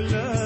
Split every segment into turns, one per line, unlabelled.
ਮਦਦ ਲਈ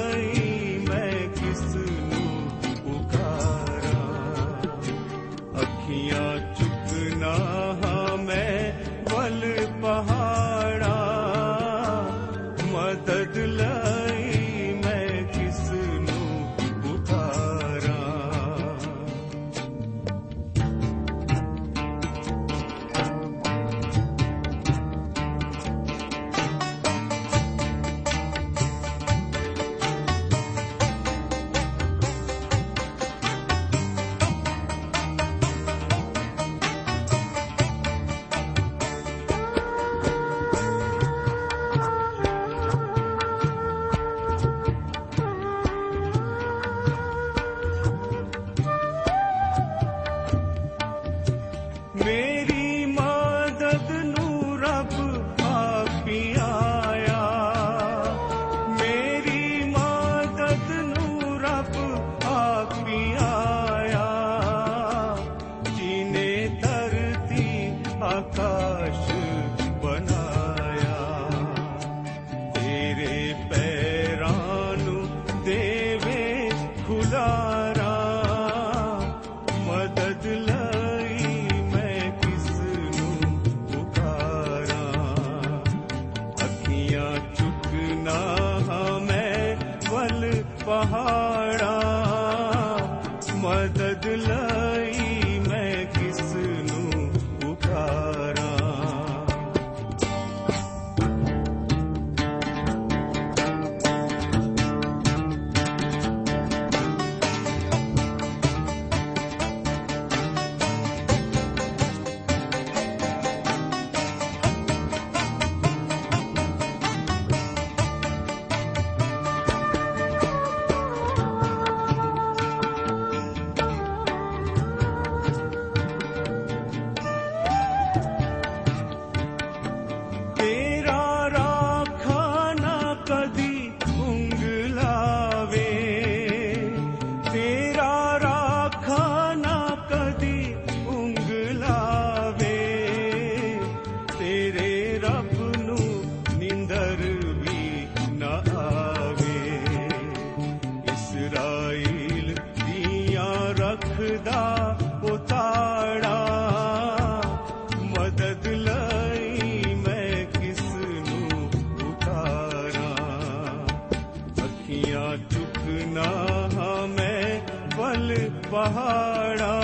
शरणा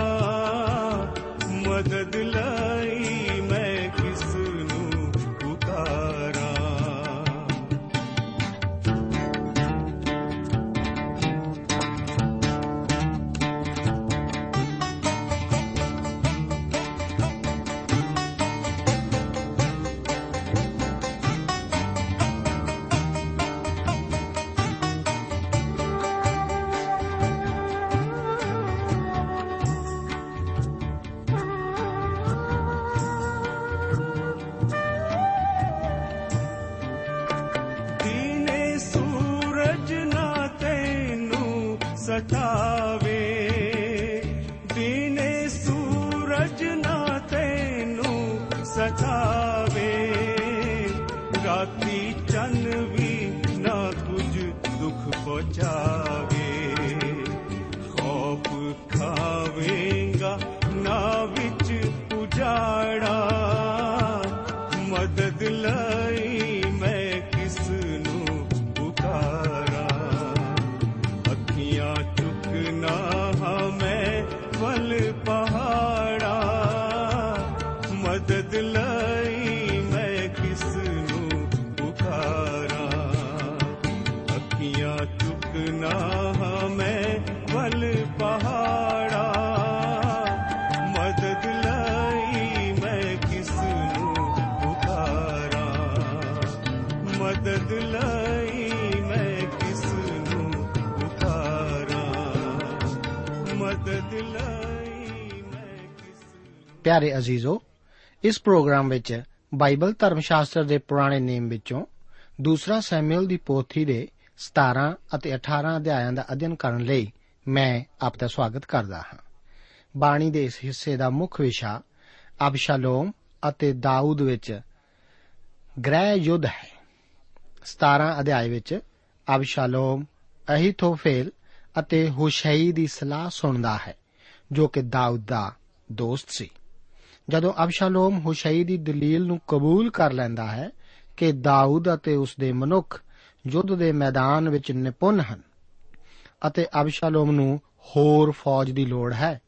ਪਿਆਰੇ ਅਜ਼ੀਜ਼ੋ, ਇਸ ਪ੍ਰੋਗਰਾਮ ਵਿੱਚ ਬਾਈਬਲ ਧਰਮ ਸ਼ਾਸਤਰ ਦੇ ਪੁਰਾਣੇ ਨੇਮ ਵਿੱਚੋਂ ਦੂਸਰਾ ਸੈਮੂਅਲ ਦੀ ਪੋਥੀ ਦੇ 17 ਅਤੇ 18 ਅਧਿਆਇਆਂ ਦਾ ਅਧਿਐਨ ਕਰਨ ਲਈ ਮੈਂ ਆਪ ਦਾ ਸਵਾਗਤ ਕਰਦਾ ਹਾਂ। ਬਾਣੀ ਦੇ ਇਸ ਹਿੱਸੇ ਦਾ ਮੁੱਖ ਵਿਸ਼ਾ ਅਬਸ਼ਾਲੋਮ ਅਤੇ ਦਾਊਦ ਵਿੱਚ ਗ੍ਰਹਿ ਯੁੱਧ ਹੈ। 17 ਅਧਿਆਇ ਵਿੱਚ ਅਬਸ਼ਾਲੋਮ, ਅਹੀਥੋਫੇਲ ਅਤੇ ਹੁਸ਼ਈ ਦੀ ਸਲਾਹ ਸੁਣਦਾ ਹੈ, ਜੋ ਕਿ ਦਾਊਦ ਦਾ ਦੋਸਤ ਸੀ। ਜਦੋਂ ਅਬਸ਼ਾਲੋਮ ਹੁਸ਼ਈ ਦੀ ਦਲੀਲ ਨੂੰ ਕਬੂਲ ਕਰ ਲੈਂਦਾ ਹੈ ਕਿ ਦਾਊਦ ਅਤੇ ਉਸ ਦੇ ਮਨੁੱਖ ਯੁੱਧ ਦੇ ਮੈਦਾਨ ਵਿੱਚ ਨਿਪੁੰਨ ਹਨ ਅਤੇ ਅਬਸ਼ਾਲੋਮ ਨੂੰ ਹੋਰ ਫੌਜ ਦੀ ਲੋੜ ਹੈ,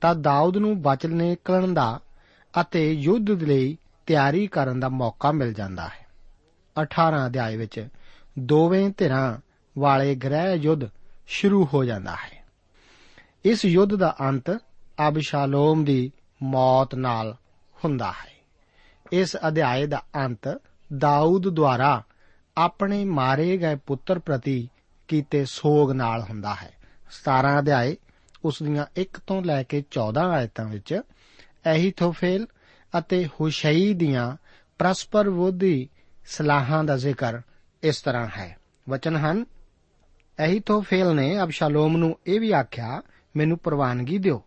ਤਾਂ ਦਾਊਦ ਨੂੰ ਬਚ ਨਿਕਲਣ ਦਾ ਅਤੇ ਯੁੱਧ ਲਈ ਤਿਆਰੀ ਕਰਨ ਦਾ ਮੌਕਾ ਮਿਲ ਜਾਂਦਾ ਹੈ। 18 ਅਧਿਆਇ ਵਿੱਚ ਦੋਵੇਂ ਧਿਰਾਂ ਵਾਲੇ ਗ੍ਰਹਿ ਯੁੱਧ ਸ਼ੁਰੂ ਹੋ ਜਾਂਦਾ ਹੈ। ਇਸ ਯੁੱਧ ਦਾ ਅੰਤ ਅਬਸ਼ਾਲੋਮ ਦੀ ਮੌਤ ਨਾਲ ਹੁੰਦਾ ਹੈ। ਇਸ ਅਧਿਆਏ ਦਾ ਅੰਤ ਦਾਊਦ ਦੁਆਰਾ ਆਪਣੇ ਮਾਰੇ ਗਏ ਪੁੱਤਰ ਪ੍ਰਤੀ ਕੀਤੇ ਸੋਗ ਨਾਲ ਹੁੰਦਾ ਹੈ। 17 ਅਧਿਆਏ, ਉਸ ਦੀਆਂ 1 ਤੋਂ ਲੈ ਕੇ 14 ਆਇਤਾਂ ਵਿੱਚ ਐਹੀਥੋਫੇਲ ਅਤੇ ਹੁਸ਼ਈ ਦੀਆਂ ਪਰਸਪਰ ਵਿਰੋਧੀ ਸਲਾਹਾਂ ਦਾ ਜ਼ਿਕਰ ਇਸ ਤਰ੍ਹਾਂ ਹੈ। ਵਚਨ ਹਨ, ਐਹੀਥੋਫੇਲ ਨੇ ਅਬਸ਼ਾਲੋਮ ਨੂੰ ਇਹ ਵੀ ਆਖਿਆ, ਮੈਨੂੰ ਪ੍ਰਵਾਨਗੀ ਦਿਓ।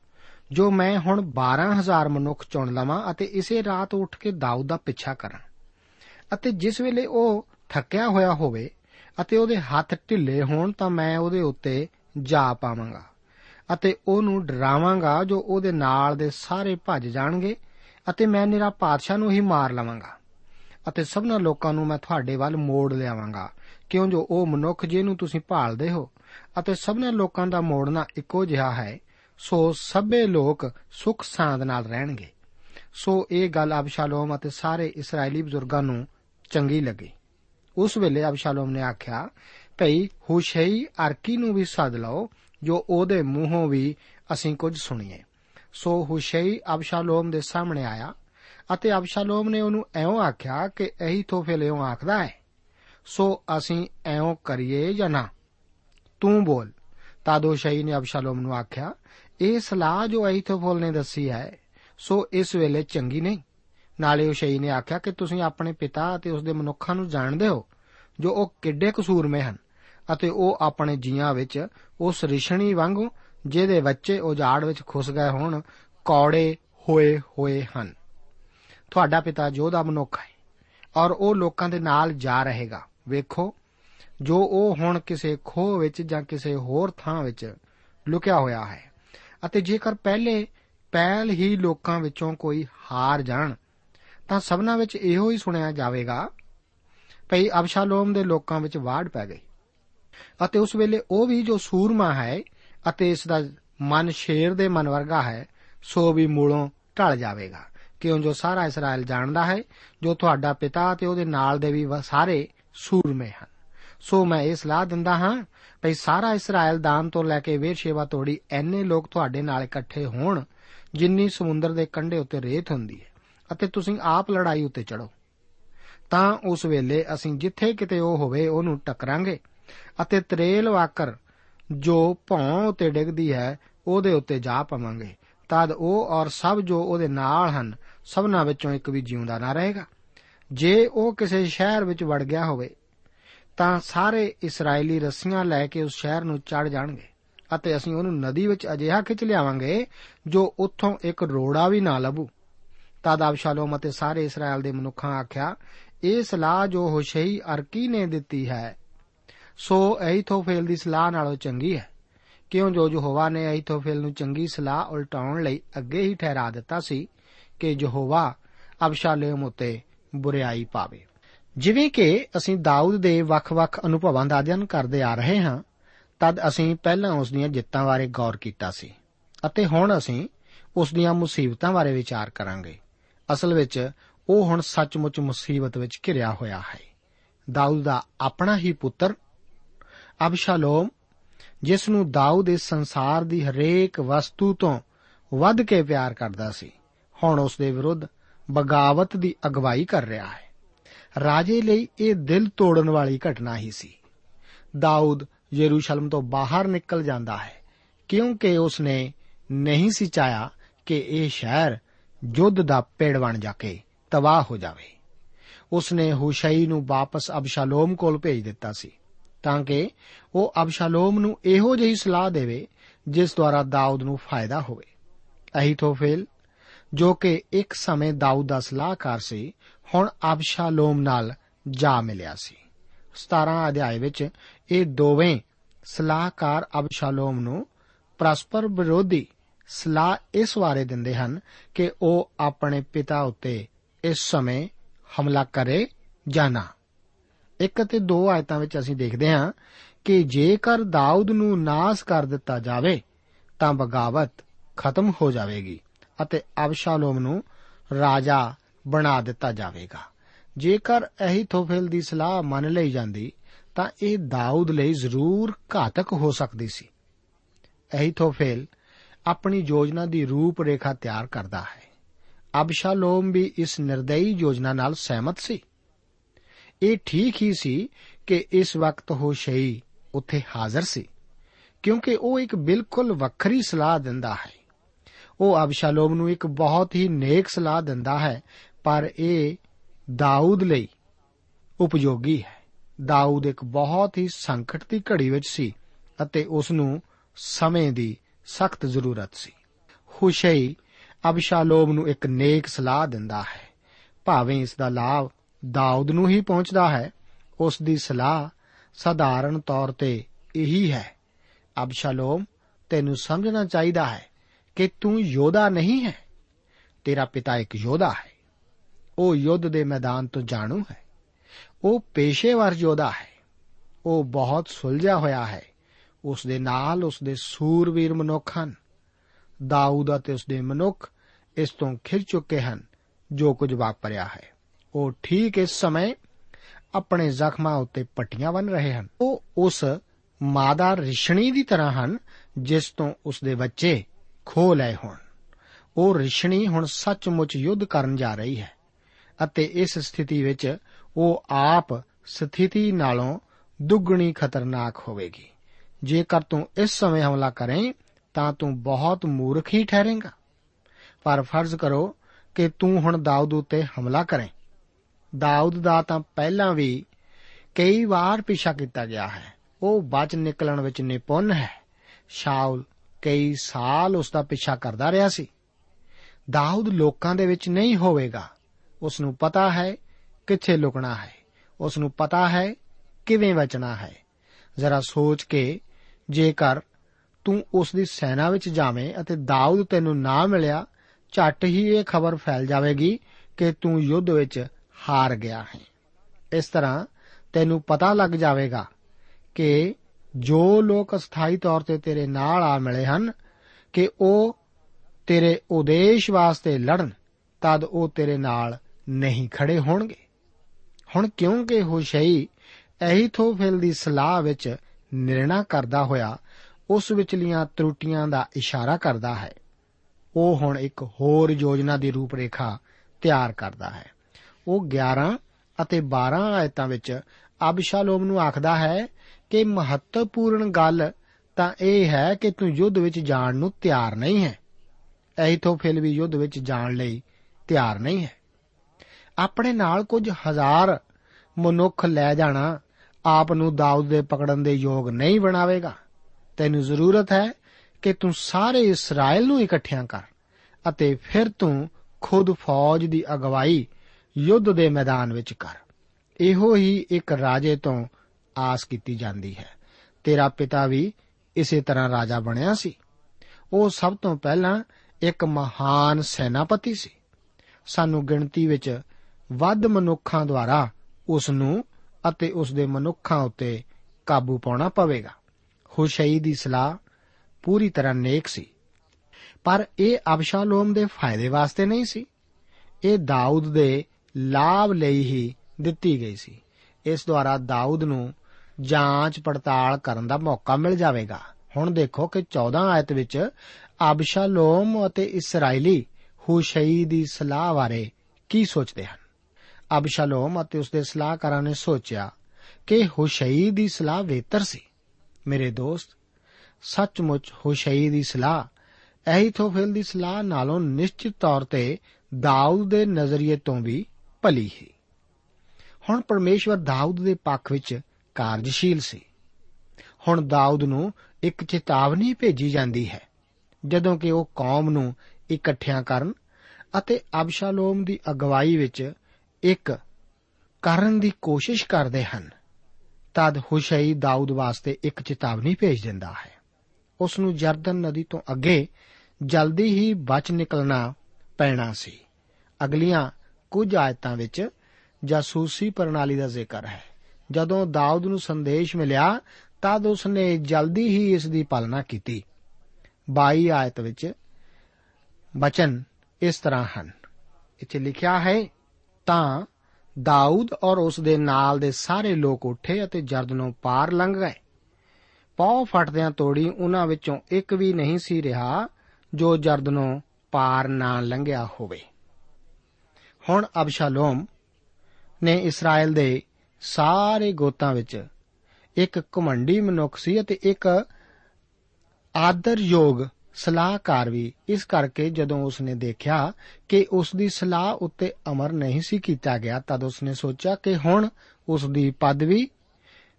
ਜੋ ਮੈਂ ਹੁਣ 12000 ਮਨੁੱਖ ਚੁਣ ਲਵਾਂ ਅਤੇ ਇਸੇ ਰਾਤ ਉੱਠ ਕੇ ਦਾਊਦ ਦਾ ਪਿੱਛਾ ਕਰਾਂ। ਅਤੇ ਜਿਸ ਵੇਲੇ ਉਹ ਥੱਕਿਆ ਹੋਇਆ ਹੋਵੇ ਅਤੇ ਉਹਦੇ ਹੱਥ ਢਿੱਲੇ ਹੋਣ ਤਾਂ ਮੈਂ ਉਹਦੇ ਉੱਤੇ ਜਾ ਪਾਵਾਂਗਾ ਅਤੇ ਉਹਨੂੰ ਡਰਾਵਾਂਗਾ ਜੋ ਉਹਦੇ ਨਾਲ ਦੇ ਸਾਰੇ ਭੱਜ ਜਾਣਗੇ ਅਤੇ ਮੈਂ ਨਿਰਾ ਪਾਤਸ਼ਾਹ ਨੂੰ ਹੀ ਮਾਰ ਲਵਾਂਗਾ ਅਤੇ ਸਭਨਾਂ ਲੋਕਾਂ ਨੂੰ ਮੈਂ ਤੁਹਾਡੇ ਵੱਲ ਮੋੜ ਲਿਆਵਾਂਗਾ। ਕਿਉਂ ਜੋ ਉਹ ਮਨੁੱਖ ਜਿਹਨੂੰ ਤੁਸੀਂ ਭਾਲਦੇ ਹੋ ਅਤੇ ਸਭਨਾਂ ਲੋਕਾਂ ਦਾ ਮੋੜਨਾ ਇੱਕੋ ਜਿਹਾ ਹੈ ਸੋ ਸਭੇ ਲੋਕ ਸੁਖ ਸਾਂਦ ਨਾਲ ਰਹਿਣਗੇ। ਸੋ ਇਹ ਗੱਲ ਅਬਸ਼ਾਲੋਮ ਅਤੇ ਸਾਰੇ ਇਸرائیਲੀ ਬਜ਼ੁਰਗਾਂ ਨੂੰ ਚੰਗੀ ਲੱਗੀ। ਉਸ ਵੇਲੇ ਅਬਸ਼ਾਲੋਮ ਨੇ ਆਖਿਆ, ਭਈ ਹੁਸ਼ੇਈ ਅਰਕੀ ਨੂੰ ਵੀ ਸੱਦ ਲਓ, ਜੋ ਉਹਦੇ ਮੂੰਹੋਂ ਵੀ ਅਸੀਂ ਕੁਝ ਸੁਣੀਏ। ਸੋ ਹੁਸ਼ੇਈ ਅਬਸ਼ਾਲੋਮ ਦੇ ਸਾਹਮਣੇ ਆਇਆ ਅਤੇ ਅਬਸ਼ਾਲੋਮ ਨੇ ਉਹਨੂੰ ਐਉਂ ਆਖਿਆ ਕਿ ਇਹੀ ਤੋਫੇਲਿਓਂ ਆਖਦਾ ਹੈ। ਸੋ ਅਸੀਂ ਐਉਂ ਕਰੀਏ ਜਾਂ ਨਾ? ਤੂੰ ਬੋਲ। ਤਦ ਹੁਸ਼ੇਈ ਨੇ ਅਬਸ਼ਾਲੋਮ ਨੂੰ ਆਖਿਆ ਇਹ ਸਲਾਹ ਜੋ ਅਹੀਥੋਫੇਲ ਨੇ ਦੱਸੀ ਹੈ, ਸੋ ਇਸ ਵੇਲੇ ਚੰਗੀ ਨਹੀਂ। ਨਾਲੇ ਹੁਸ਼ਈ ਨੇ ਆਖਿਆ ਕਿ ਤੁਸੀਂ ਆਪਣੇ ਪਿਤਾ ਅਤੇ ਉਸ ਦੇ ਮਨੁੱਖਾਂ ਨੂੰ ਜਾਣਦੇ ਹੋ, ਜੋ ਉਹ ਕਿੱਡੇ ਕਸੂਰਮੇ ਹਨ, ਅਤੇ ਉਹ ਆਪਣੇ ਜੀਆਂ ਵਿੱਚ ਉਸ ਰਿਸ਼ਣੀ ਵਾਂਗੂ, ਜਿਹਦੇ ਬੱਚੇ ਉਜਾੜ ਵਿੱਚ ਖੁੱਸ ਗਏ ਹੋਣ, ਕੌੜੇ ਹੋਏ ਹੋਏ ਹਨ। ਤੁਹਾਡਾ ਪਿਤਾ ਜੋਧਾ ਮਨੁੱਖ ਹੈ, ਔਰ ਉਹ ਲੋਕਾਂ ਦੇ ਨਾਲ ਜਾ ਰਹੇਗਾ। ਵੇਖੋ, ਜੋ ਉਹ ਹੁਣ ਕਿਸੇ ਖੋਹ ਵਿੱਚ ਜਾਂ ਕਿਸੇ ਹੋਰ ਥਾਂ ਵਿੱਚ ਲੁਕਿਆ ਹੋਇਆ ਹੈ ਅਤੇ ਜੇਕਰ ਪਹਿਲੇ ਪਹਿਲ ਹੀ ਲੋਕਾਂ ਵਿੱਚੋਂ ਕੋਈ ਹਾਰ ਜਾਣ, ਤਾਂ ਸਭਨਾਂ ਵਿੱਚ ਇਹੋ ਹੀ ਸੁਣਿਆ ਜਾਵੇਗਾ, ਭਈ ਅਬਸ਼ਾਲੋਮ ਦੇ ਲੋਕਾਂ ਵਿੱਚ ਵਾੜ ਪੈ ਗਈ। ਅਤੇ ਉਸ ਵੇਲੇ ਉਹ ਵੀ ਜੋ ਸੂਰਮਾ ਹੈ ਅਤੇ ਇਸ ਦਾ ਮਨ ਸ਼ੇਰ ਦੇ ਮਨ ਵਰਗਾ ਹੈ, ਸੋ ਵੀ ਮੂਲੋਂ ਢਲ ਜਾਵੇਗਾ। ਕਿਉਂ ਜੋ ਸਾਰਾ ਇਸਰਾਇਲ ਜਾਣਦਾ ਹੈ, ਜੋ ਤੁਹਾਡਾ ਪਿਤਾ ਤੇ ਉਹਦੇ ਨਾਲ ਦੇ ਵੀ, ਸਾਰੇ ਸੂਰਮੇ ਹਨ। ਸੋ ਮੈਂ ਇਹ ਸਲਾਹ ਦਿੰਦਾ ਹਾਂ ਭਈ ਸਾਰਾ ਇਸਰਾਇਲ ਦਾਨ ਤੋਂ ਲੈ ਕੇ ਵੇਰਸ਼ੇਵਾ ਤੋੜੀ ਐਨੇ ਲੋਕ ਤੁਹਾਡੇ ਨਾਲ ਇਕੱਠੇ ਹੋਣ, ਜਿੰਨੀ ਸਮੁੰਦਰ ਦੇ ਕੰਢੇ ਉੱਤੇ ਰੇਤ ਹੁੰਦੀ ਹੈ, ਅਤੇ ਤੁਸੀਂ ਆਪ ਲੜਾਈ ਉੱਤੇ ਚੜੋ ਤਾਂ ਉਸ ਵੇਲੇ ਅਸੀਂ ਜਿੱਥੇ ਕਿਤੇ ਉਹ ਹੋਵੇ, ਉਹਨੂੰ ਟਕਰਾਂਗੇ, ਅਤੇ ਤਰੇਲ ਵਾਕਰ ਜੋ ਭੌਂ ਉੱਤੇ ਡਿੱਗਦੀ ਹੈ, ਉਹਦੇ ਉੱਤੇ ਜਾ ਪਵਾਂਗੇ। ਤਦ ਉਹ ਔਰ ਸਭ ਜੋ ਉਹਦੇ ਨਾਲ ਹਨ, ਸਭਨਾਂ ਵਿੱਚੋਂ ਇੱਕ ਵੀ ਜਿਉਂਦਾ ਨਾ ਰਹੇਗਾ। ਜੇ ਉਹ ਕਿਸੇ ਸ਼ਹਿਰ ਵਿੱਚ ਵੜ ਗਿਆ ਹੋਵੇ ਤਾਂ ਸਾਰੇ ਇਸرائیਲੀ ਰੱਸੀਆਂ ਲੈ ਕੇ ਉਸ ਸ਼ਹਿਰ ਨੂੰ ਚੜ ਜਾਣਗੇ ਅਤੇ ਅਸੀਂ ਉਹਨੂੰ ਨਦੀ ਵਿੱਚ ਅਜਿਹਾ ਖਿੱਚ ਲਿਆਵਾਂਗੇ ਜੋ ਉੱਥੋਂ ਇੱਕ ਰੋੜਾ ਵੀ ਨਾ ਲੱਭੂ। ਤਦ ਅਬਸ਼ਾਲੋਮ ਅਤੇ ਸਾਰੇ ਇਸਰਾਇਲ ਦੇ ਮਨੁੱਖਾਂ ਆਖਿਆ, ਇਹ ਸਲਾਹ ਜੋ ਹੁਸ਼ੇਈ ਅਰਕੀ ਨੇ ਦਿੱਤੀ ਹੈ, ਸੋ ਐਥੋਫੇਲ ਦੀ ਸਲਾਹ ਨਾਲੋਂ ਚੰਗੀ ਹੈ। ਕਿਉਂ ਜੋ ਯਹੋਵਾ ਨੇ ਐਥੋਫੇਲ ਨੂੰ ਚੰਗੀ ਸਲਾਹ ਉਲਟਾਉਣ ਲਈ ਅੱਗੇ ਹੀ ਠਹਿਰਾ ਦਿੱਤਾ ਸੀ ਕਿ ਯਹੋਵਾ ਅਬਸ਼ਾਲੋਮ ਉਤੇ ਬੁਰੀਾਈ ਪਾਵੇ। ਜਿਵੇਂ ਕਿ ਅਸੀਂ ਦਾਊਦ ਦੇ ਵੱਖ-ਵੱਖ ਅਨੁਭਵਾਂ ਦਾ ਅਧਿਐਨ ਕਰਦੇ ਆ ਰਹੇ ਹਾਂ, ਤਦ ਅਸੀਂ ਪਹਿਲਾਂ ਉਸ ਦੀਆਂ ਜਿੱਤਾਂ ਬਾਰੇ ਗੌਰ ਕੀਤਾ ਸੀ ਅਤੇ ਹੁਣ ਅਸੀਂ ਉਸ ਦੀਆਂ ਮੁਸੀਬਤਾਂ ਬਾਰੇ ਵਿਚਾਰ ਕਰਾਂਗੇ। ਅਸਲ ਵਿੱਚ ਉਹ ਹੁਣ ਸੱਚਮੁੱਚ ਮੁਸੀਬਤ ਵਿੱਚ ਘਿਰਿਆ ਹੋਇਆ ਹੈ। ਦਾਊਦ ਦਾ ਆਪਣਾ ਹੀ ਪੁੱਤਰ ਅਬਸ਼ਾਲੋਮ, ਜਿਸ ਨੂੰ ਦਾਊਦ ਇਸ ਸੰਸਾਰ ਦੀ ਹਰੇਕ ਵਸਤੂ ਤੋਂ ਵੱਧ ਕੇ ਪਿਆਰ ਕਰਦਾ ਸੀ, ਹੁਣ ਉਸ ਦੇ ਵਿਰੁੱਧ ਬਗਾਵਤ ਦੀ ਅਗਵਾਈ ਕਰ ਰਿਹਾ ਹੈ। ਰਾਜੇ ਲਈ ਇਹ ਦਿਲ ਤੋੜਨ ਵਾਲੀ ਘਟਨਾ ਹੀ ਸੀ। ਦਾਊਦ ਯਰੂਸ਼ਲਮ ਤੋਂ ਬਾਹਰ ਨਿਕਲ ਜਾਂਦਾ ਹੈ, ਕਿਉਂਕਿ ਉਸ ਨੇ ਨਹੀਂ ਸੀ ਚਾਹਿਆ ਕਿ ਇਹ ਸ਼ਹਿਰ ਯੁੱਧ ਦਾ ਪੇੜ ਬਣ ਜਾ ਕੇ ਤਬਾਹ ਹੋ ਜਾਵੇ। ਉਸ ਨੇ ਹੁਸ਼ਈ ਨੂੰ ਵਾਪਸ ਅਬਸ਼ਾਲੋਮ ਕੋਲ ਭੇਜ ਦਿੱਤਾ ਸੀ, ਤਾਂ ਕਿ ਉਹ ਅਬਸ਼ਾਲੋਮ ਨੂੰ ਇਹੋ ਜਿਹੀ ਸਲਾਹ ਦੇਵੇ ਜਿਸ ਦੁਆਰਾ ਦਾਊਦ ਨੂੰ ਫਾਇਦਾ ਹੋਵੇ। ਅਹੀਥੋਫੇਲ, ਜੋ ਕਿ ਇੱਕ ਸਮੇਂ ਦਾਊਦ ਦਾ ਸਲਾਹਕਾਰ ਸੀ ਹੁਣ ਅਬਸ਼ਾਲੋਮ ਨਾਲ ਜਾ ਮਿਲਿਆ ਸੀ। 17 ਅਧਿਆਏ ਵਿੱਚ ਇਹ ਦੋਵੇਂ ਸਲਾਹਕਾਰ ਅਬਸ਼ਾਲੋਮ ਨੂੰ ਪਰਸਪਰ ਵਿਰੋਧੀ ਸਲਾਹ ਇਸ ਬਾਰੇ ਦਿੰਦੇ ਹਨ ਕਿ ਉਹ ਆਪਣੇ ਪਿਤਾ ਉੱਤੇ ਇਸ ਸਮੇਂ ਹਮਲਾ ਕਰੇ ਜਾਂ ਨਾ। ਇੱਕ ਅਤੇ ਦੋ ਆਇਤਾਂ ਵਿੱਚ ਅਸੀਂ ਦੇਖਦੇ ਹਾਂ ਕਿ ਜੇਕਰ ਦਾਊਦ ਨੂੰ ਨਾਸ ਕਰ ਦਿੱਤਾ ਜਾਵੇ, ਤਾਂ ਬਗਾਵਤ ਖਤਮ ਹੋ ਜਾਵੇਗੀ ਅਤੇ ਅਬਸ਼ਾਲੋਮ ਨੂੰ ਰਾਜਾ ਬਣਾ ਦਿੱਤਾ ਜਾਵੇਗਾ। ਜੇਕਰ ਅਹੀਥੋਫੇਲ ਦੀ ਸਲਾਹ ਮੰਨ ਲਈ ਜਾਂਦੀ, ਤਾਂ ਇਹ ਦਾਊਦ ਲਈ ਜ਼ਰੂਰ ਘਾਤਕ ਹੋ ਸਕਦੀ ਸੀ। ਅਹੀਥੋਫੇਲ ਆਪਣੀ ਯੋਜਨਾ ਦੀ ਰੂਪ ਰੇਖਾ ਤਿਆਰ ਕਰਦਾ ਹੈ। ਅਬਸ਼ਾਲੋਮ ਵੀ ਇਸ ਨਿਰਦਈ ਯੋਜਨਾ ਨਾਲ ਸਹਿਮਤ ਸੀ। ਇਹ ਠੀਕ ਹੀ ਸੀ ਕਿ ਇਸ ਵਕਤ ਹੋਸ਼ਈ ਉੱਥੇ ਹਾਜ਼ਰ ਸੀ, ਕਿਉਂਕਿ ਉਹ ਇੱਕ ਬਿਲਕੁਲ ਵੱਖਰੀ ਸਲਾਹ ਦਿੰਦਾ ਹੈ। ਉਹ ਅਬਸ਼ਾਲੋਮ ਨੂੰ ਇੱਕ ਬਹੁਤ ਹੀ ਨੇਕ ਸਲਾਹ ਦਿੰਦਾ ਹੈ ਪਰ ਇਹ ਦਾਊਦ ਲਈ ਉਪਯੋਗੀ ਹੈ। ਦਾਊਦ ਇੱਕ ਬਹੁਤ ਹੀ ਸੰਕਟ ਦੀ ਘੜੀ ਵਿੱਚ ਸੀ ਅਤੇ ਉਸ ਨੂੰ ਸਮੇਂ ਦੀ ਸਖਤ ਜ਼ਰੂਰਤ ਸੀ। ਹੁਸ਼ਈ ਅਬਸ਼ਾਲੋਮ ਨੂੰ ਇੱਕ ਨੇਕ ਸਲਾਹ ਦਿੰਦਾ ਹੈ। ਭਾਵੇਂ ਇਸ ਦਾ ਲਾਭ ਦਾਊਦ ਨੂੰ ਹੀ ਪਹੁੰਚਦਾ ਹੈ, ਉਸ ਦੀ ਸਲਾਹ ਸਧਾਰਨ ਤੌਰ ਤੇ ਇਹੀ ਹੈ, ਅਬਸ਼ਾਲੋਮ, ਤੈਨੂੰ ਸਮਝਣਾ ਚਾਹੀਦਾ ਹੈ ਕਿ ਤੂੰ ਯੋਧਾ ਨਹੀਂ ਹੈ? ਤੇਰਾ ਪਿਤਾ ਇੱਕ ਯੋਧਾ ਹੈ। ਉਹ ਯੁੱਧ ਦੇ ਮੈਦਾਨ ਤੋਂ ਜਾਣੂ ਹੈ। ਉਹ ਪੇਸ਼ੇਵਰ ਯੋਧਾ ਹੈ। ਉਹ ਬਹੁਤ ਸੁਲਝਿਆ ਹੋਇਆ ਹੈ। ਉਸ ਦੇ ਨਾਲ ਉਸ ਦੇ ਸੂਰਵੀਰ ਮਨੁੱਖ ਹਨ। ਦਾਊਦ ਅਤੇ ਉਸ ਦੇ ਮਨੁੱਖ ਇਸ ਤੋਂ ਖਿਰ ਚੁੱਕੇ ਹਨ, ਜੋ ਕੁਝ ਵਾਪਰਿਆ ਹੈ। ਉਹ ਠੀਕ ਇਸ ਸਮੇਂ ਆਪਣੇ ਜ਼ਖਮਾਂ ਉੱਤੇ ਪੱਟੀਆਂ ਬੰਨ ਰਹੇ ਹਨ। ਉਹ ਉਸ ਮਾਦਾ ਰਿਸ਼ਣੀ ਦੀ ਤਰ੍ਹਾਂ ਹਨ, ਜਿਸ ਤੋਂ ਉਸ ਦੇ ਬੱਚੇ ਖੋ ਲਏ ਹੋਣ। ਉਹ ਰਿਸ਼ਣੀ ਹੁਣ ਸੱਚਮੁੱਚ ਯੁੱਧ ਕਰਨ ਜਾ ਰਹੀ ਹੈ। ਅਤੇ ਇਸ ਸਥਿਤੀ ਵਿੱਚ ਉਹ ਆਪ ਸਥਿਤੀ ਨਾਲੋਂ ਦੁੱਗਣੀ ਖਤਰਨਾਕ ਹੋਵੇਗੀ। ਜੇਕਰ ਤੂੰ ਇਸ ਸਮੇਂ ਹਮਲਾ ਕਰੇ, ਤਾਂ ਤੂੰ ਬਹੁਤ ਮੂਰਖ ਹੀ ਠਹਿਰੇਂਗਾ। ਪਰ ਫਰਜ਼ ਕਰੋ ਕਿ ਤੂੰ ਹੁਣ ਦਾਊਦ ਉੱਤੇ ਹਮਲਾ ਕਰੇ। ਦਾਊਦ ਦਾ ਤਾਂ ਪਹਿਲਾਂ ਵੀ ਕਈ ਵਾਰ ਪਿੱਛਾ ਕੀਤਾ ਗਿਆ ਹੈ। ਉਹ ਬਚ ਨਿਕਲਣ ਵਿੱਚ ਨਿਪੁੰਨ ਹੈ। ਸ਼ਾਉਲ ਕਈ ਸਾਲ ਉਸ ਦਾ ਪਿੱਛਾ ਕਰਦਾ ਰਿਹਾ ਸੀ। ਦਾਊਦ ਲੋਕਾਂ ਦੇ ਵਿੱਚ ਨਹੀਂ ਹੋਵੇਗਾ। ਉਸ ਨੂੰ ਪਤਾ ਹੈ ਕਿੱਥੇ ਲੁਕਣਾ ਹੈ। ਉਸ ਨੂੰ ਪਤਾ ਹੈ ਕਿਵੇਂ ਬਚਣਾ ਹੈ। ਜ਼ਰਾ ਸੋਚ ਕੇ ਜੇਕਰ ਤੂੰ ਉਸ ਦੀ ਸੈਨਾ ਵਿੱਚ ਜਾਵੇਂ ਅਤੇ ਦਾਊਦ ਤੈਨੂੰ ਨਾ ਮਿਲਿਆ, ਝੱਟ ਹੀ ਇਹ ਖਬਰ ਫੈਲ ਜਾਵੇਗੀ ਕਿ ਤੂੰ ਯੁੱਧ ਵਿੱਚ ਹਾਰ ਗਿਆ ਹੈ। ਇਸ ਤਰ੍ਹਾਂ ਤੈਨੂੰ ਪਤਾ ਲੱਗ ਜਾਵੇਗਾ ਕਿ ਜੋ ਲੋਕ ਅਸਥਾਈ ਤੌਰ ਤੇ ਤੇਰੇ ਨਾਲ ਆ ਮਿਲੇ ਹਨ, ਕਿ ਉਹ ਤੇਰੇ ਉਦੇਸ਼ ਵਾਸਤੇ ਲੜਨ, ਤਦ ਉਹ ਤੇਰੇ ਨਾਲ ਨਹੀਂ ਖੜੇ ਹੋਣਗੇ। ਹੁਣ ਕਿਉਂਕਿ ਹੋਸ਼ਈ ਐਹੀਥੋਫੇਲ ਦੀ ਸਲਾਹ ਵਿੱਚ ਨਿਰਣਾ ਕਰਦਾ ਹੋਇਆ, ਉਸ ਵਿਚਲੀਆਂ ਤਰੁੱਟੀਆਂ ਦਾ ਇਸ਼ਾਰਾ ਕਰਦਾ ਹੈ। ਉਹ ਹੁਣ ਇੱਕ ਹੋਰ ਯੋਜਨਾ ਦੀ ਰੂਪਰੇਖਾ ਤਿਆਰ ਕਰਦਾ ਹੈ। ਉਹ 11 ਅਤੇ 12 ਆਇਤਾਂ ਵਿੱਚ ਅਬਸ਼ਾਲੋਮ ਨੂੰ ਆਖਦਾ ਹੈ ਕਿ ਮਹੱਤਵਪੂਰਨ ਗੱਲ ਤਾਂ ਇਹ ਹੈ ਕਿ ਤੂੰ ਯੁੱਧ ਵਿੱਚ ਜਾਣ ਨੂੰ ਤਿਆਰ ਨਹੀਂ ਹੈ। ਐਹੀਥੋਫੇਲ ਵੀ ਯੁੱਧ ਵਿੱਚ ਜਾਣ ਲਈ ਤਿਆਰ ਨਹੀਂ ਹੈ। ਆਪਣੇ ਨਾਲ ਕੁਝ ਹਜ਼ਾਰ ਮਨੁੱਖ ਲੈ ਜਾਣਾ ਆਪ ਨੂੰ ਦਾਊਦ ਦੇ ਪਕੜਨ ਦੇ ਯੋਗ ਨਹੀਂ ਬਣਾਵੇਗਾ। ਤੈਨੂੰ ਜ਼ਰੂਰਤ ਹੈ ਕਿ ਤੂੰ ਸਾਰੇ ਇਸਰਾਇਲ ਨੂੰ ਇਕੱਠਿਆਂ ਕਰ ਅਤੇ ਫਿਰ ਤੂੰ ਖੁਦ ਫੌਜ ਦੀ ਅਗਵਾਈ ਯੁੱਧ ਦੇ ਮੈਦਾਨ ਵਿੱਚ ਕਰ। ਇਹੋ ਹੀ ਇੱਕ ਰਾਜੇ ਤੋਂ ਆਸ ਕੀਤੀ ਜਾਂਦੀ ਹੈ। ਤੇਰਾ ਪਿਤਾ ਵੀ ਇਸੇ ਤਰ੍ਹਾਂ ਰਾਜਾ ਬਣਿਆ ਸੀ। ਉਹ ਸਭ ਤੋਂ ਪਹਿਲਾਂ ਇੱਕ ਮਹਾਨ ਸੈਨਾਪਤੀ ਸੀ। ਸਾਨੂੰ ਗਿਣਤੀ ਵਿੱਚ ਵੱਧ ਮਨੁੱਖਾਂ ਦੁਆਰਾ ਉਸ ਨੂੰ ਅਤੇ ਉਸ ਦੇ ਮਨੁੱਖਾਂ ਉੱਤੇ ਕਾਬੂ ਪਾਉਣਾ ਪਵੇਗਾ। ਹੁਸ਼ਈ ਦੀ ਸਲਾਹ ਪੂਰੀ ਤਰ੍ਹਾਂ ਨੇਕ ਸੀ। ਪਰ ਇਹ ਅਬਸ਼ਾਲੋਮ ਦੇ ਫਾਇਦੇ ਵਾਸਤੇ ਨਹੀਂ ਸੀ। ਇਹ ਦਾਊਦ ਦੇ ਲਾਭ ਲਈ ਹੀ ਦਿੱਤੀ ਗਈ ਸੀ। ਇਸ ਦੁਆਰਾ ਦਾਊਦ ਨੂੰ ਜਾਂਚ ਪੜਤਾਲ ਕਰਨ ਦਾ ਮੌਕਾ ਮਿਲ ਜਾਵੇਗਾ। ਹੁਣ ਦੇਖੋ ਕਿ 14 ਆਇਤ ਵਿੱਚ ਅਬਸ਼ਾਲੋਮ ਅਤੇ ਇਸرائیਲੀ ਹੁਸ਼ਈ ਦੀ ਸਲਾਹ ਬਾਰੇ ਕੀ ਸੋਚਦੇ ਹਨ। ਅਬਸ਼ਾਲੋਮ ਅਤੇ ਉਸ ਦੇ ਸਲਾਹਕਾਰਾਂ ਨੇ ਸੋਚਿਆ ਕਿ ਹੁਸ਼ਈ ਦੀ ਸਲਾਹ ਬਿਹਤਰ ਸੀ। ਮੇਰੇ ਦੋਸਤ, ਸੱਚਮੁੱਚ ਹੁਸ਼ਈ ਦੀ ਸਲਾਹ ਐਹੀਥੋਫੇਲ ਦੀ ਸਲਾਹ ਨਾਲੋਂ ਨਿਸ਼ਚਿਤ ਤੌਰ ਤੇ ਦਾਊਦ ਦੇ ਨਜ਼ਰੀਏ ਤੋਂ ਵੀ ਭਲੀ ਹੈ ਹੁਣ ਪਰਮੇਸ਼ਵਰ ਦਾਊਦ ਦੇ ਪੱਖ ਵਿੱਚ ਕਾਰਜਸ਼ੀਲ ਸੀ। ਹੁਣ ਦਾਊਦ ਨੂੰ ਇੱਕ ਚੇਤਾਵਨੀ ਭੇਜੀ ਜਾਂਦੀ ਹੈ, ਜਦੋਂ ਕਿ ਉਹ ਕੌਮ ਨੂੰ ਇਕੱਠਿਆਂ ਕਰਨ ਅਤੇ ਅਬਸ਼ਾਲੋਮ ਦੀ ਅਗਵਾਈ ਵਿੱਚ ਇੱਕ ਕਰਨ ਦੀ ਕੋਸ਼ਿਸ਼ ਕਰਦੇ ਹਨ, ਤਦ ਹੁਸ਼ਈ ਦਾਊਦ ਵਾਸਤੇ ਇੱਕ ਚੇਤਾਵਨੀ ਭੇਜ ਦਿੰਦਾ ਹੈ। ਉਸ ਨੂੰ ਜਰਦਨ ਨਦੀ ਤੋਂ ਅੱਗੇ ਜਲਦੀ ਹੀ ਬਚ ਨਿਕਲਣਾ ਪੈਣਾ ਸੀ। ਅਗਲੀਆਂ ਕੁਝ ਆਇਤਾਂ ਵਿੱਚ ਜਾਸੂਸੀ ਪ੍ਰਣਾਲੀ ਦਾ ਜ਼ਿਕਰ ਹੈ। ਜਦੋਂ ਦਾਊਦ ਨੂੰ ਸੰਦੇਸ਼ ਮਿਲਿਆ, ਤਦ ਉਸ ਨੇ ਜਲਦੀ ਹੀ ਇਸ ਦੀ ਪਾਲਣਾ ਕੀਤੀ। 22 ਆਇਤ ਵਿੱਚ ਬਚਨ ਇਸ ਤਰ੍ਹਾਂ ਹਨ। ਇੱਥੇ ਲਿਖਿਆ ਹੈ ਤਾਂ ਦਾਊਦ ਔਰ ਉਸ ਦੇ ਨਾਲ ਦੇ ਸਾਰੇ ਲੋਕ ਉੱਠੇ ਅਤੇ ਜਰਦਨੋਂ ਪਾਰ ਲੰਘ ਗਏ। ਪੌ ਫਟਦਿਆਂ ਤੋੜੀ ਉਹਨਾਂ ਵਿੱਚੋਂ ਇੱਕ ਵੀ ਨਹੀਂ ਸੀ ਰਿਹਾ ਜੋ ਜਰਦਨੋਂ ਪਾਰ ਨਾ ਲੰਘਿਆ ਹੋਵੇ। ਹੁਣ ਅਬਸ਼ਾਲੋਮ ਨੇ ਇਸਰਾਇਲ ਦੇ ਸਾਰੇ ਗੋਤਾਂ ਵਿੱਚ ਇੱਕ ਘਮੰਡੀ ਮਨੁੱਖ ਸੀ ਅਤੇ ਇੱਕ ਆਦਰਯੋਗ ਸਲਾਹਕਾਰ ਵੀ ਇਸ ਕਰਕੇ ਜਦੋਂ ਉਸਨੇ ਦੇਖਿਆ ਕਿ ਉਸ ਦੀ ਸਲਾਹ ਉੱਤੇ ਅਮਰ ਨਹੀਂ ਸੀ ਕੀਤਾ ਗਿਆ, ਤਦ ਉਸਨੇ ਸੋਚਿਆ ਕਿ ਹੁਣ ਉਸ ਦੀ ਪਦਵੀ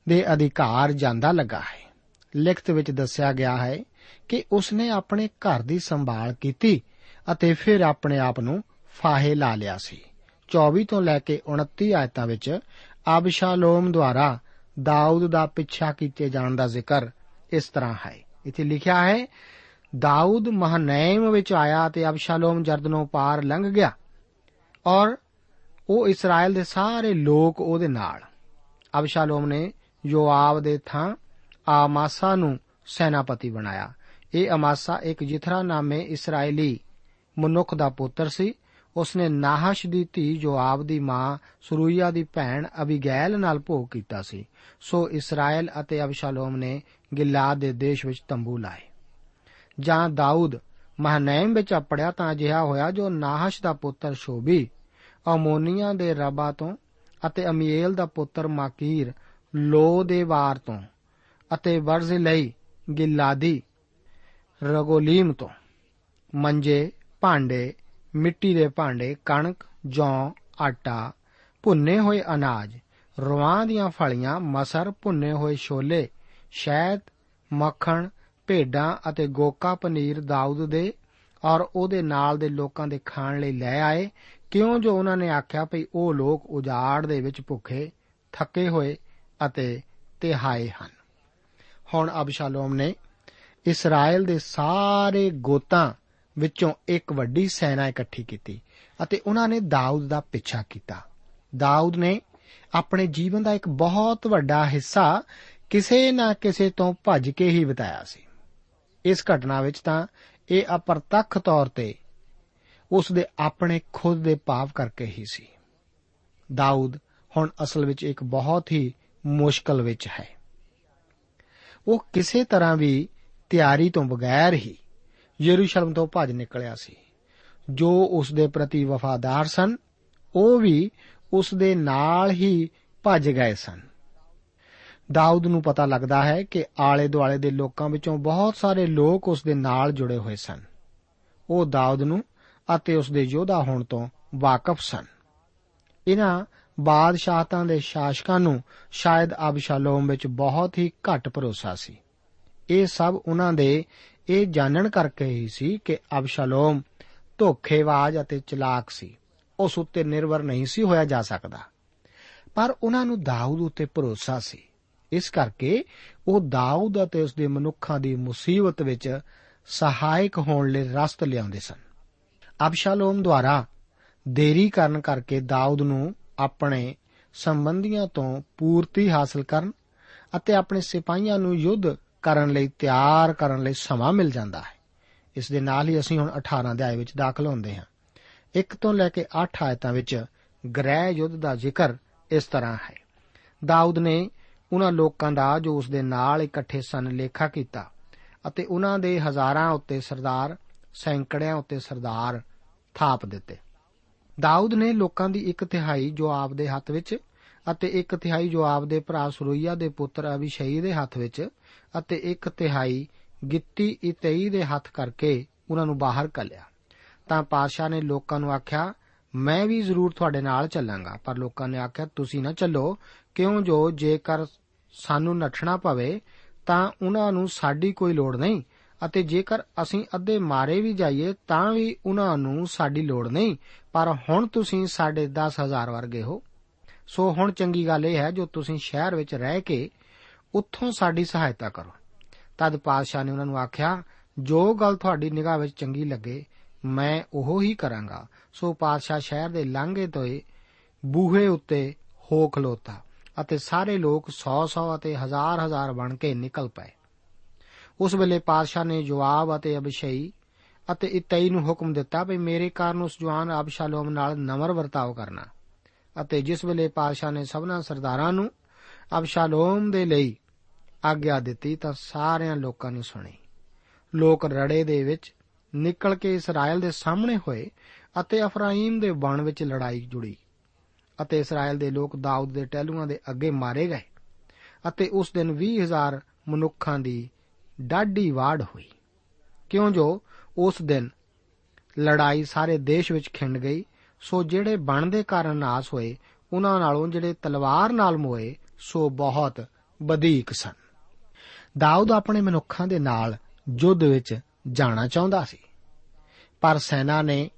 ਦੇ ਅਧਿਕਾਰ ਜਾਂਦਾ ਲੱਗਾ ਹੈ। ਲਿਖਤ ਵਿੱਚ ਦੱਸਿਆ ਗਿਆ ਹੈ ਕਿ ਉਸਨੇ ਆਪਣੇ ਘਰ ਦੀ ਸੰਭਾਲ ਕੀਤੀ ਅਤੇ ਫਿਰ ਆਪਣੇ ਆਪ ਨੂੰ ਫਾਹੇ ਲਾ ਲਿਆ ਸੀ। 24 ਤੋਂ ਲੈ ਕੇ 29 ਆਇਤਾਂ ਵਿੱਚ ਅਬਸ਼ਾਲੋਮ ਦੁਆਰਾ ਦਾਊਦ ਦਾ ਪਿੱਛਾ ਕੀਤੇ ਜਾਣ ਦਾ ਜ਼ਿਕਰ ਇਸ ਤਰ੍ਹਾਂ ਹੈ। ਇੱਥੇ ਲਿਖਿਆ ਹੈ ਦਾऊद ਮਹਨੈਮ ਵਿੱਚ ਆਇਆ ਤੇ ਅਬਸ਼ਾਲੋਮ ਜਰਦਨੋਂ ਪਾਰ ਲੰਘ ਗਿਆ ਔਰ ਉਹ ਇਸਰਾਇਲ ਦੇ ਸਾਰੇ ਲੋਕ ਉਹਦੇ ਨਾਲ। ਅਬਸ਼ਾਲੋਮ ਨੇ ਯੋਆਬ ਦੇ ਥਾਂ ਆਮਾਸਾ ਨੂੰ ਸੈਨਾਪਤੀ ਬਣਾਇਆ। ਇਹ ਅਮਾਸਾ ਇੱਕ ਜਿਥਰਾ ਨਾਮੇ ਇਸرائیਲੀ ਮਨੁੱਖ ਦਾ ਪੁੱਤਰ ਸੀ। ਉਸਨੇ ਨਾਹਸ਼ ਦੀ ਧੀ ਜੋਆਬ ਦੀ ਮਾਂ ਸਰੂਇਆ ਦੀ ਭੈਣ ਅਬੀਗੈਲ ਨਾਲ ਭੋਗ ਕੀਤਾ ਸੀ। ਸੋ ਇਸਰਾਇਲ ਅਤੇ ਅਬਸ਼ਾਲੋਮ ਨੇ ਗਿਲਾਦ ਦੇ ਦੇਸ਼ ਵਿੱਚ ਤੰਬੂ ਲਾਏ। ਜਾਂ ਦਾਊਦ, ਮਹਨੈਮ ਵਿੱਚ ਅਪੜਿਆ ਤਾਂ ਅਜਿਹਾ ਹੋਇਆ ਜੋ ਨਾਹਸ਼ ਦਾ ਪੁੱਤਰ ਸ਼ੋਬੀ ਅਮੋਨੀਆ ਦੇ ਰਬਾ ਤੋਂ ਅਤੇ ਅਮੀਏਲ ਦਾ ਪੁੱਤਰ ਮਾਕੀਰ, ਲੋ ਦੇ ਵਾਰ ਤੋਂ ਅਤੇ ਵਰਜ਼ਿਲਈ ਗਿਲਾਦੀ, ਰਗੋਲੀਮ ਤੋਂ। ਮੰਜੇ, ਭਾਂਡੇ, ਮਿੱਟੀ ਦੇ ਭਾਂਡੇ, ਕਣਕ, ਜੌਂ, ਆਟਾ, ਭੁੰਨੇ ਹੋਏ ਅਨਾਜ ਰਵਾਂ ਦੀਆਂ ਫਲੀਆਂ, ਮਸਰ, ਭੁੰਨੇ ਹੋਏ ਛੋਲੇ, ਸ਼ਹਿਦ, ਮੱਖਣ ਭੇਡਾਂ ਅਤੇ ਗੋਕਾ ਪਨੀਰ ਦਾਊਦ ਦੇ ਔਰ ਉਹਦੇ ਨਾਲ ਦੇ ਲੋਕਾਂ ਦੇ ਖਾਣ ਲਈ ਲੈ ਆਏ। ਕਿਉਂ ਜੋ ਉਹਨਾਂ ਨੇ ਆਖਿਆ ਭਈ ਉਹ ਲੋਕ ਉਜਾੜ ਦੇ ਵਿੱਚ ਭੁੱਖੇ, ਥੱਕੇ ਹੋਏ ਅਤੇ ਤਿਹਾਏ ਹਨ। ਹੁਣ ਅਬਸ਼ਾਲੋਮ ਨੇ ਇਸਰਾਇਲ ਦੇ ਸਾਰੇ ਗੋਤਾਂ ਵਿੱਚੋਂ ਇੱਕ ਵੱਡੀ ਸੈਨਾ ਇਕੱਠੀ ਕੀਤੀ ਅਤੇ ਉਹਨਾਂ ਨੇ ਦਾਊਦ ਦਾ ਪਿੱਛਾ ਕੀਤਾ। ਦਾਊਦ ਨੇ ਆਪਣੇ ਜੀਵਨ ਦਾ ਇੱਕ ਬਹੁਤ ਵੱਡਾ ਹਿੱਸਾ ਕਿਸੇ ਨਾ ਕਿਸੇ ਤੋਂ ਭੱਜ ਕੇ ਹੀ ਬਿਤਾਇਆ ਸੀ। ਇਸ ਘਟਨਾ ਵਿੱਚ ਤਾਂ ਇਹ ਅਪਰਤੱਖ ਤੌਰ ਤੇ ਉਸ ਦੇ ਆਪਣੇ ਖੁਦ ਦੇ ਪਾਪ ਕਰਕੇ ਹੀ ਸੀ। ਦਾਊਦ ਹੁਣ ਅਸਲ ਵਿੱਚ ਇੱਕ ਬਹੁਤ ਹੀ ਮੁਸ਼ਕਲ ਵਿੱਚ ਹੈ। ਉਹ ਕਿਸੇ ਤਰ੍ਹਾਂ ਵੀ ਤਿਆਰੀ ਤੋਂ ਬਗੈਰ ਹੀ ਯਰੂਸ਼ਲਮ ਤੋਂ ਭੱਜ ਨਿਕਲਿਆ ਸੀ। ਜੋ ਉਸ ਦੇ ਪ੍ਰਤੀ ਵਫਾਦਾਰ ਸਨ, ਉਹ ਵੀ ਉਸ ਦੇ ਨਾਲ ਹੀ ਭੱਜ ਗਏ ਸਨ। ਦਾਊਦ ਨੂੰ ਪਤਾ ਲੱਗਦਾ ਹੈ ਕਿ ਆਲੇ ਦੁਆਲੇ ਦੇ ਲੋਕਾਂ ਵਿੱਚੋਂ ਬਹੁਤ ਸਾਰੇ ਲੋਕ ਉਸ ਦੇ ਨਾਲ ਜੁੜੇ ਹੋਏ ਸਨ। ਉਹ ਦਾਊਦ ਨੂੰ ਅਤੇ ਉਸ ਦੇ ਯੋਧਾ ਹੋਣ ਤੋਂ ਵਾਕਿਫ ਸਨ। ਇਹਨਾਂ ਬਾਦਸ਼ਾਹਤਾਂ ਦੇ ਸ਼ਾਸਕਾਂ ਨੂੰ ਸ਼ਾਇਦ ਅਬਸ਼ਾਲੋਮ ਵਿੱਚ ਬਹੁਤ ਹੀ ਘੱਟ ਭਰੋਸਾ ਸੀ। ਇਹ ਸਭ ਉਹਨਾਂ ਦੇ, ਇਹ ਜਾਣਨ ਕਰਕੇ ਹੀ ਸੀ ਕਿ ਅਬਸ਼ਾਲੋਮ ਧੋਖੇਬਾਜ਼ ਅਤੇ ਚਲਾਕ ਸੀ। ਉਸ ਉੱਤੇ ਨਿਰਭਰ ਨਹੀਂ ਸੀ ਹੋਇਆ ਜਾ ਸਕਦਾ। ਪਰ ਉਹਨਾਂ ਨੂੰ ਦਾਊਦ ਉੱਤੇ ਭਰੋਸਾ ਸੀ। ਇਸ ਕਰਕੇ ਉਹ ਦਾਊਦ ਅਤੇ ਉਸ ਦੇ ਮਨੁੱਖਾਂ ਦੀ ਮੁਸੀਬਤ ਵਿੱਚ ਸਹਾਇਕ ਹੋਣ ਲਈ ਰਸਤ ਲਿਆਉਂਦੇ ਸਨ। ਅਬਸ਼ਾਲੋਮ ਦੁਆਰਾ ਦੇਰੀ ਕਰਨ ਕਰਕੇ ਦਾਊਦ ਨੂੰ ਆਪਣੇ ਸੰਬੰਧੀਆਂ ਤੋਂ ਪੂਰਤੀ ਹਾਸਲ ਕਰਨ ਅਤੇ ਆਪਣੇ ਸਿਪਾਹੀਆਂ ਨੂੰ ਯੁੱਧ ਕਰਨ ਲਈ ਤਿਆਰ ਕਰਨ ਲਈ ਸਮਾਂ ਮਿਲ ਜਾਂਦਾ ਹੈ। ਇਸ ਦੇ ਨਾਲ ਹੀ ਅਸੀਂ ਹੁਣ 18 ਅਧਿਆਏ ਵਿੱਚ ਦਾਖਲ ਹੁੰਦੇ ਹਾਂ। 1 ਤੋਂ ਲੈ ਕੇ 8 ਆਇਤਾਂ ਵਿੱਚ ਗ੍ਰਹਿ ਯੁੱਧ ਦਾ ਜ਼ਿਕਰ ਇਸ ਤਰ੍ਹਾਂ ਹੈ। ਦਾਊਦ ਨੇ ਉਹਨਾਂ ਲੋਕਾਂ ਦਾ ਜੋ ਉਸ ਦੇ ਨਾਲ ਇਕੱਠੇ ਸਨ ਲੇਖਾ ਕੀਤਾ ਅਤੇ ਉਹਨਾਂ ਦੇ ਹਜ਼ਾਰਾਂ ਉੱਤੇ ਸਰਦਾਰ, ਸੈਂਕੜਿਆਂ ਉੱਤੇ ਸਰਦਾਰ ਥਾਪ ਦਿੱਤੇ। ਦਾਊਦ ਨੇ ਲੋਕਾਂ ਦੀ ਇੱਕ ਤਿਹਾਈ ਜੋ ਆਪ ਦੇ ਹੱਥ ਵਿੱਚ ਅਤੇ ਇੱਕ ਤਿਹਾਈ ਜੋ ਆਪ ਦੇ ਭਰਾ ਸਰੂਈਆ ਦੇ ਪੁੱਤਰ ਅਬੀਸ਼ਈ ਦੇ ਹੱਥ ਵਿੱਚ ਅਤੇ ਇੱਕ ਤਿਹਾਈ ਗਿੱਤੀ ਇਤਈ ਦੇ ਹੱਥ ਕਰਕੇ ਉਹਨਾਂ ਨੂੰ ਬਾਹਰ ਕੱਲਿਆ। ਤਾਂ ਪਾਸ਼ਾ ਨੇ ਲੋਕਾਂ ਨੂੰ ਆਖਿਆ, ਮੈਂ ਵੀ ਜ਼ਰੂਰ ਤੁਹਾਡੇ ਨਾਲ ਚੱਲਾਂਗਾ। ਪਰ ਲੋਕਾਂ ਨੇ ਆਖਿਆ, ਤੁਸੀਂ ਨਾ ਚੱਲੋ ਕਿਉਂ ਜੋ ਜੇਕਰ ਸਾਨੂੰ ਨੱਠਣਾ ਪਵੇ, ਤਾਂ ਉਹਨਾਂ ਨੂੰ ਸਾਡੀ ਕੋਈ ਲੋੜ ਨਹੀਂ। ਅਤੇ ਜੇਕਰ ਅਸੀਂ ਅੱਧੇ ਮਾਰੇ ਵੀ ਜਾਈਏ, ਤਾਂ ਵੀ ਉਹਨਾਂ ਨੂੰ ਸਾਡੀ ਲੋੜ ਨਹੀਂ। ਪਰ ਹੁਣ ਤੁਸੀਂ ਸਾਡੇ 10000 ਵਰਗੇ ਹੋ। ਸੋ ਹੁਣ ਚੰਗੀ ਗੱਲ ਇਹ ਹੈ, ਜੋ ਤੁਸੀਂ ਸ਼ਹਿਰ ਵਿੱਚ ਰਹਿ ਕੇ ਉੱਥੋਂ ਸਾਡੀ ਸਹਾਇਤਾ ਕਰੋ। ਤਦ ਪਾਤਸ਼ਾਹ ਨੇ ਉਹਨਾਂ ਨੂੰ ਆਖਿਆ, ਜੋ ਗੱਲ ਤੁਹਾਡੀ ਨਿਗਾਹ ਵਿੱਚ ਚੰਗੀ ਲੱਗੇ, ਮੈਂ ਉਹ ਹੀ ਕਰਾਂਗਾ। ਸੋ ਪਾਤਸ਼ਾਹ ਸ਼ਹਿਰ ਦੇ ਲਾਂਘੇ ਤੋਂ ਬੂਹੇ ਉੱਤੇ ਹੋ ਖਲੋਤਾ। ਅਤੇ ਸਾਰੇ ਲੋਕ 100-100 ਅਤੇ ਹਜ਼ਾਰ-ਹਜ਼ਾਰ ਬਣ ਕੇ ਨਿਕਲ ਪਏ। ਉਸ ਵੇਲੇ ਪਾਤਸ਼ਾਹ ਨੇ ਜਵਾਬ ਅਤੇ ਅਬਸ਼ਈ ਅਤੇ ਇਤਈ ਨੂੰ ਹੁਕਮ ਦਿੱਤਾ ਵੀ ਮੇਰੇ ਕਾਰਨ ਉਸ ਜਵਾਨ ਅਬਸ਼ਾਲੋਮ ਨਾਲ ਨਮਰ ਵਰਤਾਓ ਕਰਨਾ। ਅਤੇ ਜਿਸ ਵੇਲੇ ਪਾਤਸ਼ਾਹ ਨੇ ਸਭਨਾ ਸਰਦਾਰਾਂ ਨੂੰ ਅਬਸ਼ਾਲੋਮ ਦੇ ਲਈ ਆਗਿਆ ਦਿੱਤੀ ਤਾਂ ਸਾਰਿਆਂ ਲੋਕਾਂ ਨੇ ਸੁਣੀ। ਲੋਕ ਰੜੇ ਦੇ ਵਿੱਚ ਨਿਕਲ ਕੇ ਇਸਰਾਇਲ ਦੇ ਸਾਹਮਣੇ ਹੋਏ ਅਤੇ ਅਫਰਾਈਮ ਦੇ ਵਣ ਵਿੱਚ ਲੜਾਈ ਜੁੜੀ। ਅਤੇ ਇਸਰਾਇਲ ਦੇ ਲੋਕ ਦਾਊਦ ਦੇ ਟਹਿਲੂਆਂ ਦੇ ਅੱਗੇ ਮਾਰੇ ਗਏ ਅਤੇ ਉਸ ਦਿਨ 20000 ਮਨੁੱਖਾਂ ਦੀ ਡਾਢੀ ਵਾੜ ਹੋਈ। ਕਿਉਂ ਜੋ ਉਸ ਦਿਨ ਲੜਾਈ ਸਾਰੇ ਦੇਸ਼ ਵਿੱਚ ਖਿੰਡ ਗਈ, ਸੋ ਜਿਹੜੇ ਬਣ ਦੇ ਕਾਰਨ ਨਾਸ ਹੋਏ, ਉਹਨਾਂ ਨਾਲੋਂ ਜਿਹੜੇ ਤਲਵਾਰ ਨਾਲ ਮੋਏ, ਸੋ ਬਹੁਤ ਵਧੇਕ ਸਨ। ਦਾਊਦ ਆਪਣੇ ਮਨੁੱਖਾਂ ਦੇ ਨਾਲ ਯੁੱਧ ਵਿੱਚ ਜਾਣਾ ਚਾਹੁੰਦਾ ਸੀ। ਪਰ ਸੈਨਾ ਨੇ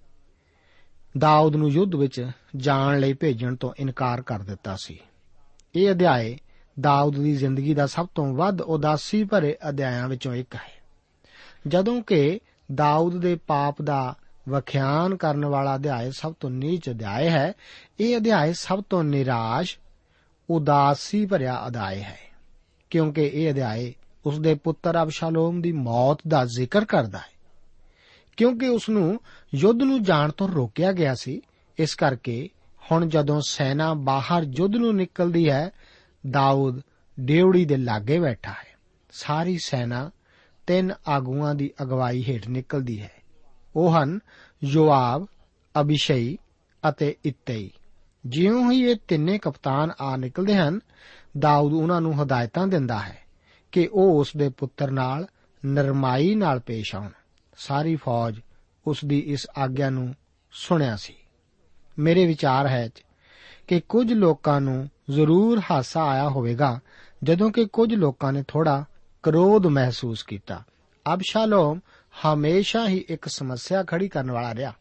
ਦਾਊਦ ਨੂੰ ਯੁੱਧ ਵਿੱਚ ਜਾਣ ਲਈ ਭੇਜਣ ਤੋਂ ਇਨਕਾਰ ਕਰ ਦਿੱਤਾ ਸੀ। ਇਹ ਅਧਿਆਏ ਦਾਊਦ ਦੀ ਜ਼ਿੰਦਗੀ ਦਾ ਸਭ ਤੋਂ ਵੱਧ ਉਦਾਸੀ ਭਰੇ ਅਧਿਆਇਆਂ ਵਿੱਚੋਂ ਇੱਕ ਹੈ। ਜਦੋਂ ਕਿ ਦਾਊਦ ਦੇ ਪਾਪ ਦਾ ਵਖਿਆਨ ਕਰਨ ਵਾਲਾ ਅਧਿਆਇ ਸਭ ਤੋਂ ਨੀਚ ਅਧਿਆਇ ਹੈ, ਇਹ ਅਧਿਆਇ ਸਭ ਤੋਂ ਨਿਰਾਸ਼, ਉਦਾਸੀ ਭਰਿਆ ਅਧਿਆਇ ਹੈ। ਕਿਉਂਕਿ ਇਹ ਅਧਿਆਇ ਉਸ ਦੇ ਪੁੱਤਰ ਅਬਸ਼ਾਲੋਮ ਦੀ ਮੌਤ ਦਾ ਜ਼ਿਕਰ ਕਰਦਾ ਹੈ। ਕਿਉਂਕਿ ਉਸ ਨੂੰ ਯੁੱਧ ਨੂੰ ਜਾਣ ਤੋਂ ਰੋਕਿਆ ਗਿਆ ਸੀ, ਇਸ ਕਰਕੇ ਹੁਣ ਜਦੋਂ ਸੈਨਾ ਬਾਹਰ ਯੁੱਧ ਨੂੰ ਨਿਕਲਦੀ ਹੈ, ਦਾਊਦ ਡੇਵੜੀ ਦੇ ਲਾਗੇ ਬੈਠਾ ਹੈ। ਸਾਰੀ ਸੈਨਾ ਤਿੰਨ ਆਗੂਆਂ ਦੀ ਅਗਵਾਈ ਹੇਠ ਨਿਕਲਦੀ ਹੈ। ਉਹ ਹਨ ਯੋਆਬ, ਅਬਿਸ਼ਈ ਅਤੇ ਇਤਈ। ਜਿਉਂ ਹੀ ਇਹ ਤਿੰਨੇ ਕਪਤਾਨ ਆ ਨਿਕਲਦੇ ਹਨ, ਦਾਊਦ ਉਹਨਾਂ ਨੂੰ ਹਦਾਇਤਾਂ ਦਿੰਦਾ ਹੈ ਕਿ ਉਹ ਉਸ ਦੇ ਪੁੱਤਰ ਨਾਲ ਨਰਮਾਈ ਨਾਲ ਪੇਸ਼ ਆਉਣ। ਸਾਰੀ ਫੌਜ ਉਸ ਦੀ ਇਸ ਆਗਿਆ ਨੂੰ ਸੁਣਿਆ ਸੀ। ਮੇਰੇ ਵਿਚਾਰ ਹੈ ਕਿ ਕੁਝ ਲੋਕਾਂ ਨੂੰ ਜ਼ਰੂਰ ਹਾਸਾ ਆਇਆ ਹੋਵੇਗਾ, ਜਦੋਂ ਕਿ ਕੁਝ ਲੋਕਾਂ ਨੇ ਥੋੜਾ ਕਰੋਧ ਮਹਿਸੂਸ ਕੀਤਾ। ਅਬਸ਼ਾਲੋਮ ਹਮੇਸ਼ਾ ਹੀ ਇੱਕ ਸਮੱਸਿਆ ਖੜੀ ਕਰਨ ਵਾਲਾ ਰਿਹਾ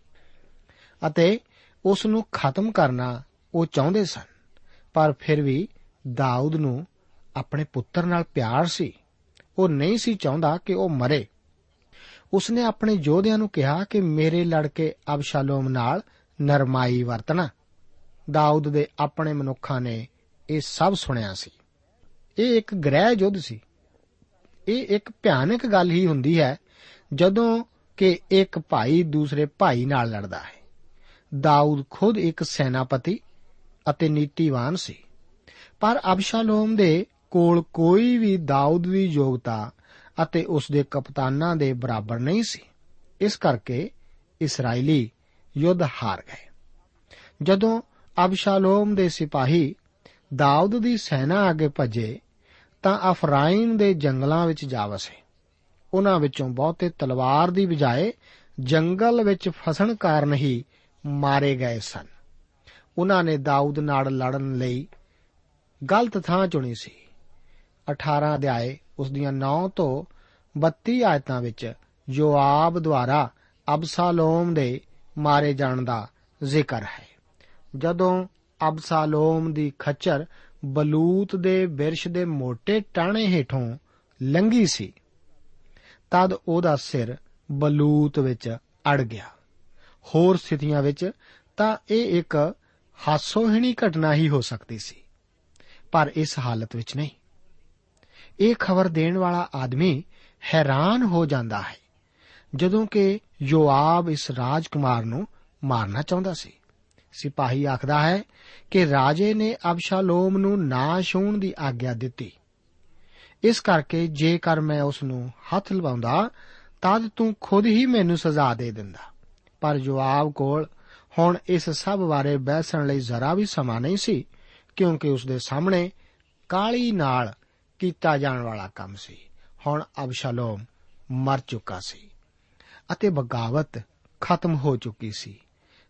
ਅਤੇ ਉਸ ਨੂੰ ਖਤਮ ਕਰਨਾ ਉਹ ਚਾਹੁੰਦੇ ਸਨ, ਪਰ ਫਿਰ ਵੀ ਦਾਊਦ ਨੂੰ ਆਪਣੇ ਪੁੱਤਰ ਨਾਲ ਪਿਆਰ ਸੀ। ਉਹ ਨਹੀਂ ਸੀ ਚਾਹੁੰਦਾ ਕਿ ਉਹ ਮਰੇ। ਉਸਨੇ ਆਪਣੇ ਯੋਧਿਆਂ ਨੂੰ ਕਿਹਾ ਕਿ ਮੇਰੇ ਲੜਕੇ ਅਬਸ਼ਾਲੋਮ ਨਾਲ ਨਰਮਾਈ ਵਰਤਣਾ। ਦਾਊਦ ਦੇ ਆਪਣੇ ਮਨੁੱਖਾਂ ਨੇ ਇਹ ਸਭ ਸੁਣਿਆ ਸੀ। ਇਹ ਇੱਕ ਗ੍ਰਹਿ ਯੁੱਧ ਸੀ। ਇਹ ਇੱਕ ਭਿਆਨਕ ਗੱਲ ਹੀ ਹੁੰਦੀ ਹੈ, ਜਦੋਂ ਕਿ ਇੱਕ ਭਾਈ ਦੂਸਰੇ ਭਾਈ ਨਾਲ ਲੜਦਾ ਹੈ। ਦਾਊਦ ਖੁਦ ਇੱਕ ਸੈਨਾਪਤੀ ਅਤੇ ਨੀਤੀਵਾਨ ਸੀ। ਪਰ ਅਬਸ਼ਾਲੋਮ ਦੇ ਕੋਲ ਕੋਈ ਵੀ ਦਾਊਦ ਦੀ ਯੋਗਤਾ ਅਤੇ ਉਸ ਦੇ ਕਪਤਾਨਾਂ ਦੇ ਬਰਾਬਰ ਨਹੀਂ ਸੀ। ਇਸ ਕਰਕੇ ਇਸرائیਲੀ ਯੁੱਧ ਹਾਰ ਗਏ। ਜਦੋਂ ਅਬਸ਼ਾਲੋਮ ਦੇ ਸਿਪਾਹੀ ਦਾਊਦ ਦੀ ਸੈਨਾ ਅੱਗੇ ਭੱਜੇ, ਤਾਂ ਅਫਰਾਇਮ ਦੇ ਜੰਗਲਾਂ ਵਿੱਚ ਜਾ ਵਸੇ। ਉਹਨਾਂ ਵਿੱਚੋਂ ਬਹੁਤੇ ਤਲਵਾਰ ਦੀ ਬਜਾਏ ਜੰਗਲ ਵਿੱਚ ਫਸਣ ਕਾਰਨ ਹੀ ਮਾਰੇ ਗਏ ਸਨ। ਉਹਨਾਂ ਨੇ ਦਾਊਦ ਨਾਲ ਲੜਨ ਲਈ ਗਲਤ ਥਾਂ ਚੁਣੀ ਸੀ। 18 ਅਧਿਆਏ ਉਸ ਦੀਆਂ 9 ਤੋਂ 32 ਆਇਤਾਂ ਵਿੱਚ ਯੋਆਬ ਦੁਆਰਾ ਅਬਸਾਲੋਮ ਦੇ ਮਾਰੇ ਜਾਣ ਦਾ ਜ਼ਿਕਰ ਹੈ। ਜਦੋਂ ਅਬਸਾਲੋਮ ਦੀ ਖੱਚਰ ਬਲੂਤ ਦੇ ਬਿਰਸ਼ ਦੇ ਮੋٹے ਟਾਣੇ ਹੇਠੋਂ ਲੰਗੀ ਸੀ, ਤਦ ਉਹਦਾ ਸਿਰ ਬਲੂਤ ਵਿੱਚ ਅੜ ਗਿਆ। ਹੋਰ ਸਥਿਤੀਆਂ ਵਿੱਚ ਤਾਂ ਇਹ ਇੱਕ ਹਾਸੋਹੀਣੀ ਘਟਨਾ ਹੀ ਹੋ ਸਕਦੀ ਸੀ, ਪਰ ਇਸ ਹਾਲਤ ਵਿੱਚ ਨਹੀਂ। ਇਹ ਖਬਰ ਦੇਣ ਵਾਲਾ ਆਦਮੀ ਹੈਰਾਨ ਹੋ ਜਾਂਦਾ ਹੈ, ਜਦੋਂ ਕਿ ਯੋਆਬ ਇਸ ਰਾਜਕੁਮਾਰ ਨੂੰ ਮਾਰਨਾ ਚਾਹੁੰਦਾ ਸੀ। ਸਿਪਾਹੀ ਆਖਦਾ ਹੈ ਕਿ ਰਾਜੇ ਨੇ ਅਬਸ਼ਾਲੋਮ ਨੂੰ ਨਾ ਛੂਹਣ ਦੀ ਆਗਿਆ ਦਿੱਤੀ। ਇਸ ਕਰਕੇ ਜੇਕਰ ਮੈਂ ਉਸ ਨੂੰ ਹੱਥ ਲਵਾਉਂਦਾ, ਤਦ ਤੂੰ ਖੁਦ ਹੀ ਮੈਨੂੰ ਸਜ਼ਾ ਦੇ ਦਿੰਦਾ। ਪਰ ਜਵਾਬ ਕੋਲ ਹੁਣ ਇਸ ਸਭ ਬਾਰੇ ਬਹਿਸਣ ਲਈ ਜ਼ਰਾ ਵੀ ਸਮਾਂ ਨਹੀਂ ਸੀ, ਕਿਉਂਕਿ ਉਸ ਦੇ ਸਾਹਮਣੇ ਕਾਲੀ ਨਾਲ ਕੀਤਾ ਜਾਣ ਵਾਲਾ ਕੰਮ ਸੀ। ਹੁਣ ਅਬਸ਼ਾਲੋਮ ਮਰ ਚੁੱਕਾ ਸੀ ਅਤੇ ਬਗਾਵਤ ਖਤਮ ਹੋ ਚੁੱਕੀ ਸੀ।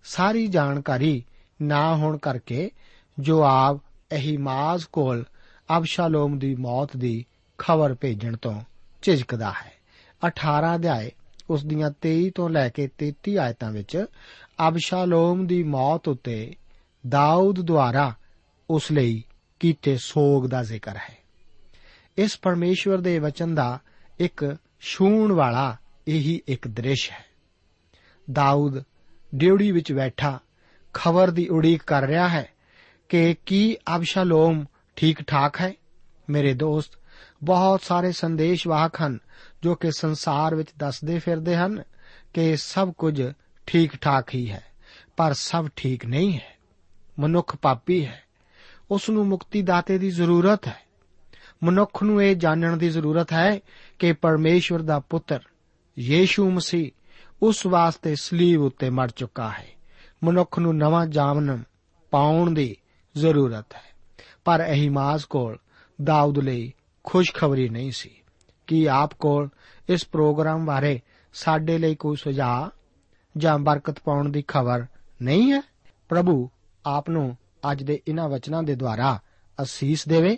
ਸਾਰੀ ਜਾਣਕਾਰੀ ਨਾ ਹੋਣ ਕਰਕੇ ਜੋਆਬ ਅਹੀਮਾਜ਼ ਕੋਲ ਅਬਸ਼ਾਲੋਮ ਦੀ ਮੌਤ ਦੀ ਖਬਰ ਭੇਜਣ ਤੋਂ ਝਿਜਕਦਾ ਹੈ। 18 ਅਧਿਆਏ ਉਸ ਦੀਆਂ 23 ਤੋਂ ਲੈ ਕੇ 33 ਆਇਤਾਂ ਵਿੱਚ ਅਬਸ਼ਾਲੋਮ ਦੀ ਮੌਤ ਉੱਤੇ ਦਾਊਦ ਦੁਆਰਾ ਉਸ ਲਈ ਕੀਤੇ ਸੋਗ ਦਾ ਜ਼ਿਕਰ ਹੈ। ਇਸ ਪਰਮੇਸ਼ਵਰ ਦੇ ਵਚਨ ਦਾ ਇੱਕ ਛੂਣ ਵਾਲਾ ਇਹੀ ਇੱਕ ਦ੍ਰਿਸ਼ ਹੈ। ਦਾਊਦ ਡਿਉੜੀ ਵਿੱਚ ਬੈਠਾ ਖਬਰ ਦੀ ਉਡੀਕ ਕਰ ਰਿਹਾ ਹੈ ਕਿ ਕੀ ਅਬਸ਼ਾਲੋਮ ਠੀਕ ਠਾਕ ਹੈ? ਮੇਰੇ ਦੋਸਤ, ਬਹੁਤ ਸਾਰੇ ਸੰਦੇਸ਼ ਵਾਹਕ ਹਨ ਜੋ ਕਿ ਸੰਸਾਰ ਵਿੱਚ ਦੱਸਦੇ ਫਿਰਦੇ ਹਨ ਕਿ ਸਭ ਕੁਝ ਠੀਕ ਠਾਕ ਹੀ ਹੈ, ਪਰ ਸਭ ਠੀਕ ਨਹੀਂ ਹੈ। ਮਨੁੱਖ ਪਾਪੀ ਹੈ। ਉਸ ਨੂੰ ਮੁਕਤੀ ਦਾਤੇ ਦੀ ਜ਼ਰੂਰਤ ਹੈ। ਮਨੁੱਖ ਨੂੰ ਇਹ ਜਾਣਨ ਦੀ ਜ਼ਰੂਰਤ ਹੈ ਕਿ ਪਰਮੇਸ਼ਵਰ ਦਾ ਪੁੱਤਰ ਯੀਸ਼ੂ ਮਸੀਹ ਉਸ ਵਾਸਤੇ ਸਲੀਬ ਉੱਤੇ ਮਰ ਚੁੱਕਾ ਹੈ। ਮਨੁੱਖ ਨੂੰ ਨਵਾਂ ਜਾਮਨ ਪਾਉਣ ਦੀ ਜ਼ਰੂਰਤ ਹੈ। ਪਰ ਅਹੀਮਾਸ ਕੋਲ ਦਾਊਦ ਲਈ ਖੁਸ਼ਖਬਰੀ ਨਹੀਂ ਸੀ। ਕਿ ਆਪ ਕੋਲ ਇਸ ਪ੍ਰੋਗਰਾਮ ਬਾਰੇ ਸਾਡੇ ਲਈ ਕੋਈ ਸੁਝਾਅ ਜਾਂ ਬਰਕਤ ਪਾਉਣ ਦੀ ਖਬਰ ਨਹੀਂ ਹੈ? ਪ੍ਰਭੂ ਆਪ ਨੂੰ ਅੱਜ ਦੇ ਇਹਨਾਂ ਵਚਨਾਂ ਦੇ ਦੁਆਰਾ ਅਸੀਸ ਦੇਵੇ।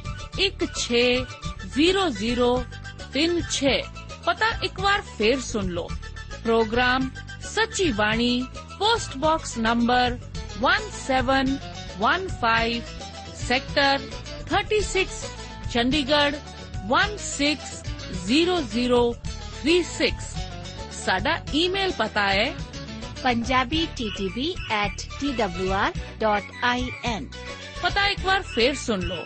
160036 ਪਤਾ ਇੱਕ ਵਾਰ ਫੇਰ ਸੁਣ ਲਓ program Sachchi Bani post box number 1715 sector 36 Chandigarh 160036 ਸਾਡਾ ਈਮੇਲ ਪਤਾ ਹੈ
punjabi ttb at twr.in
ਪਤਾ ਇੱਕ ਵਾਰ ਫੇਰ ਸੁਣ ਲਓ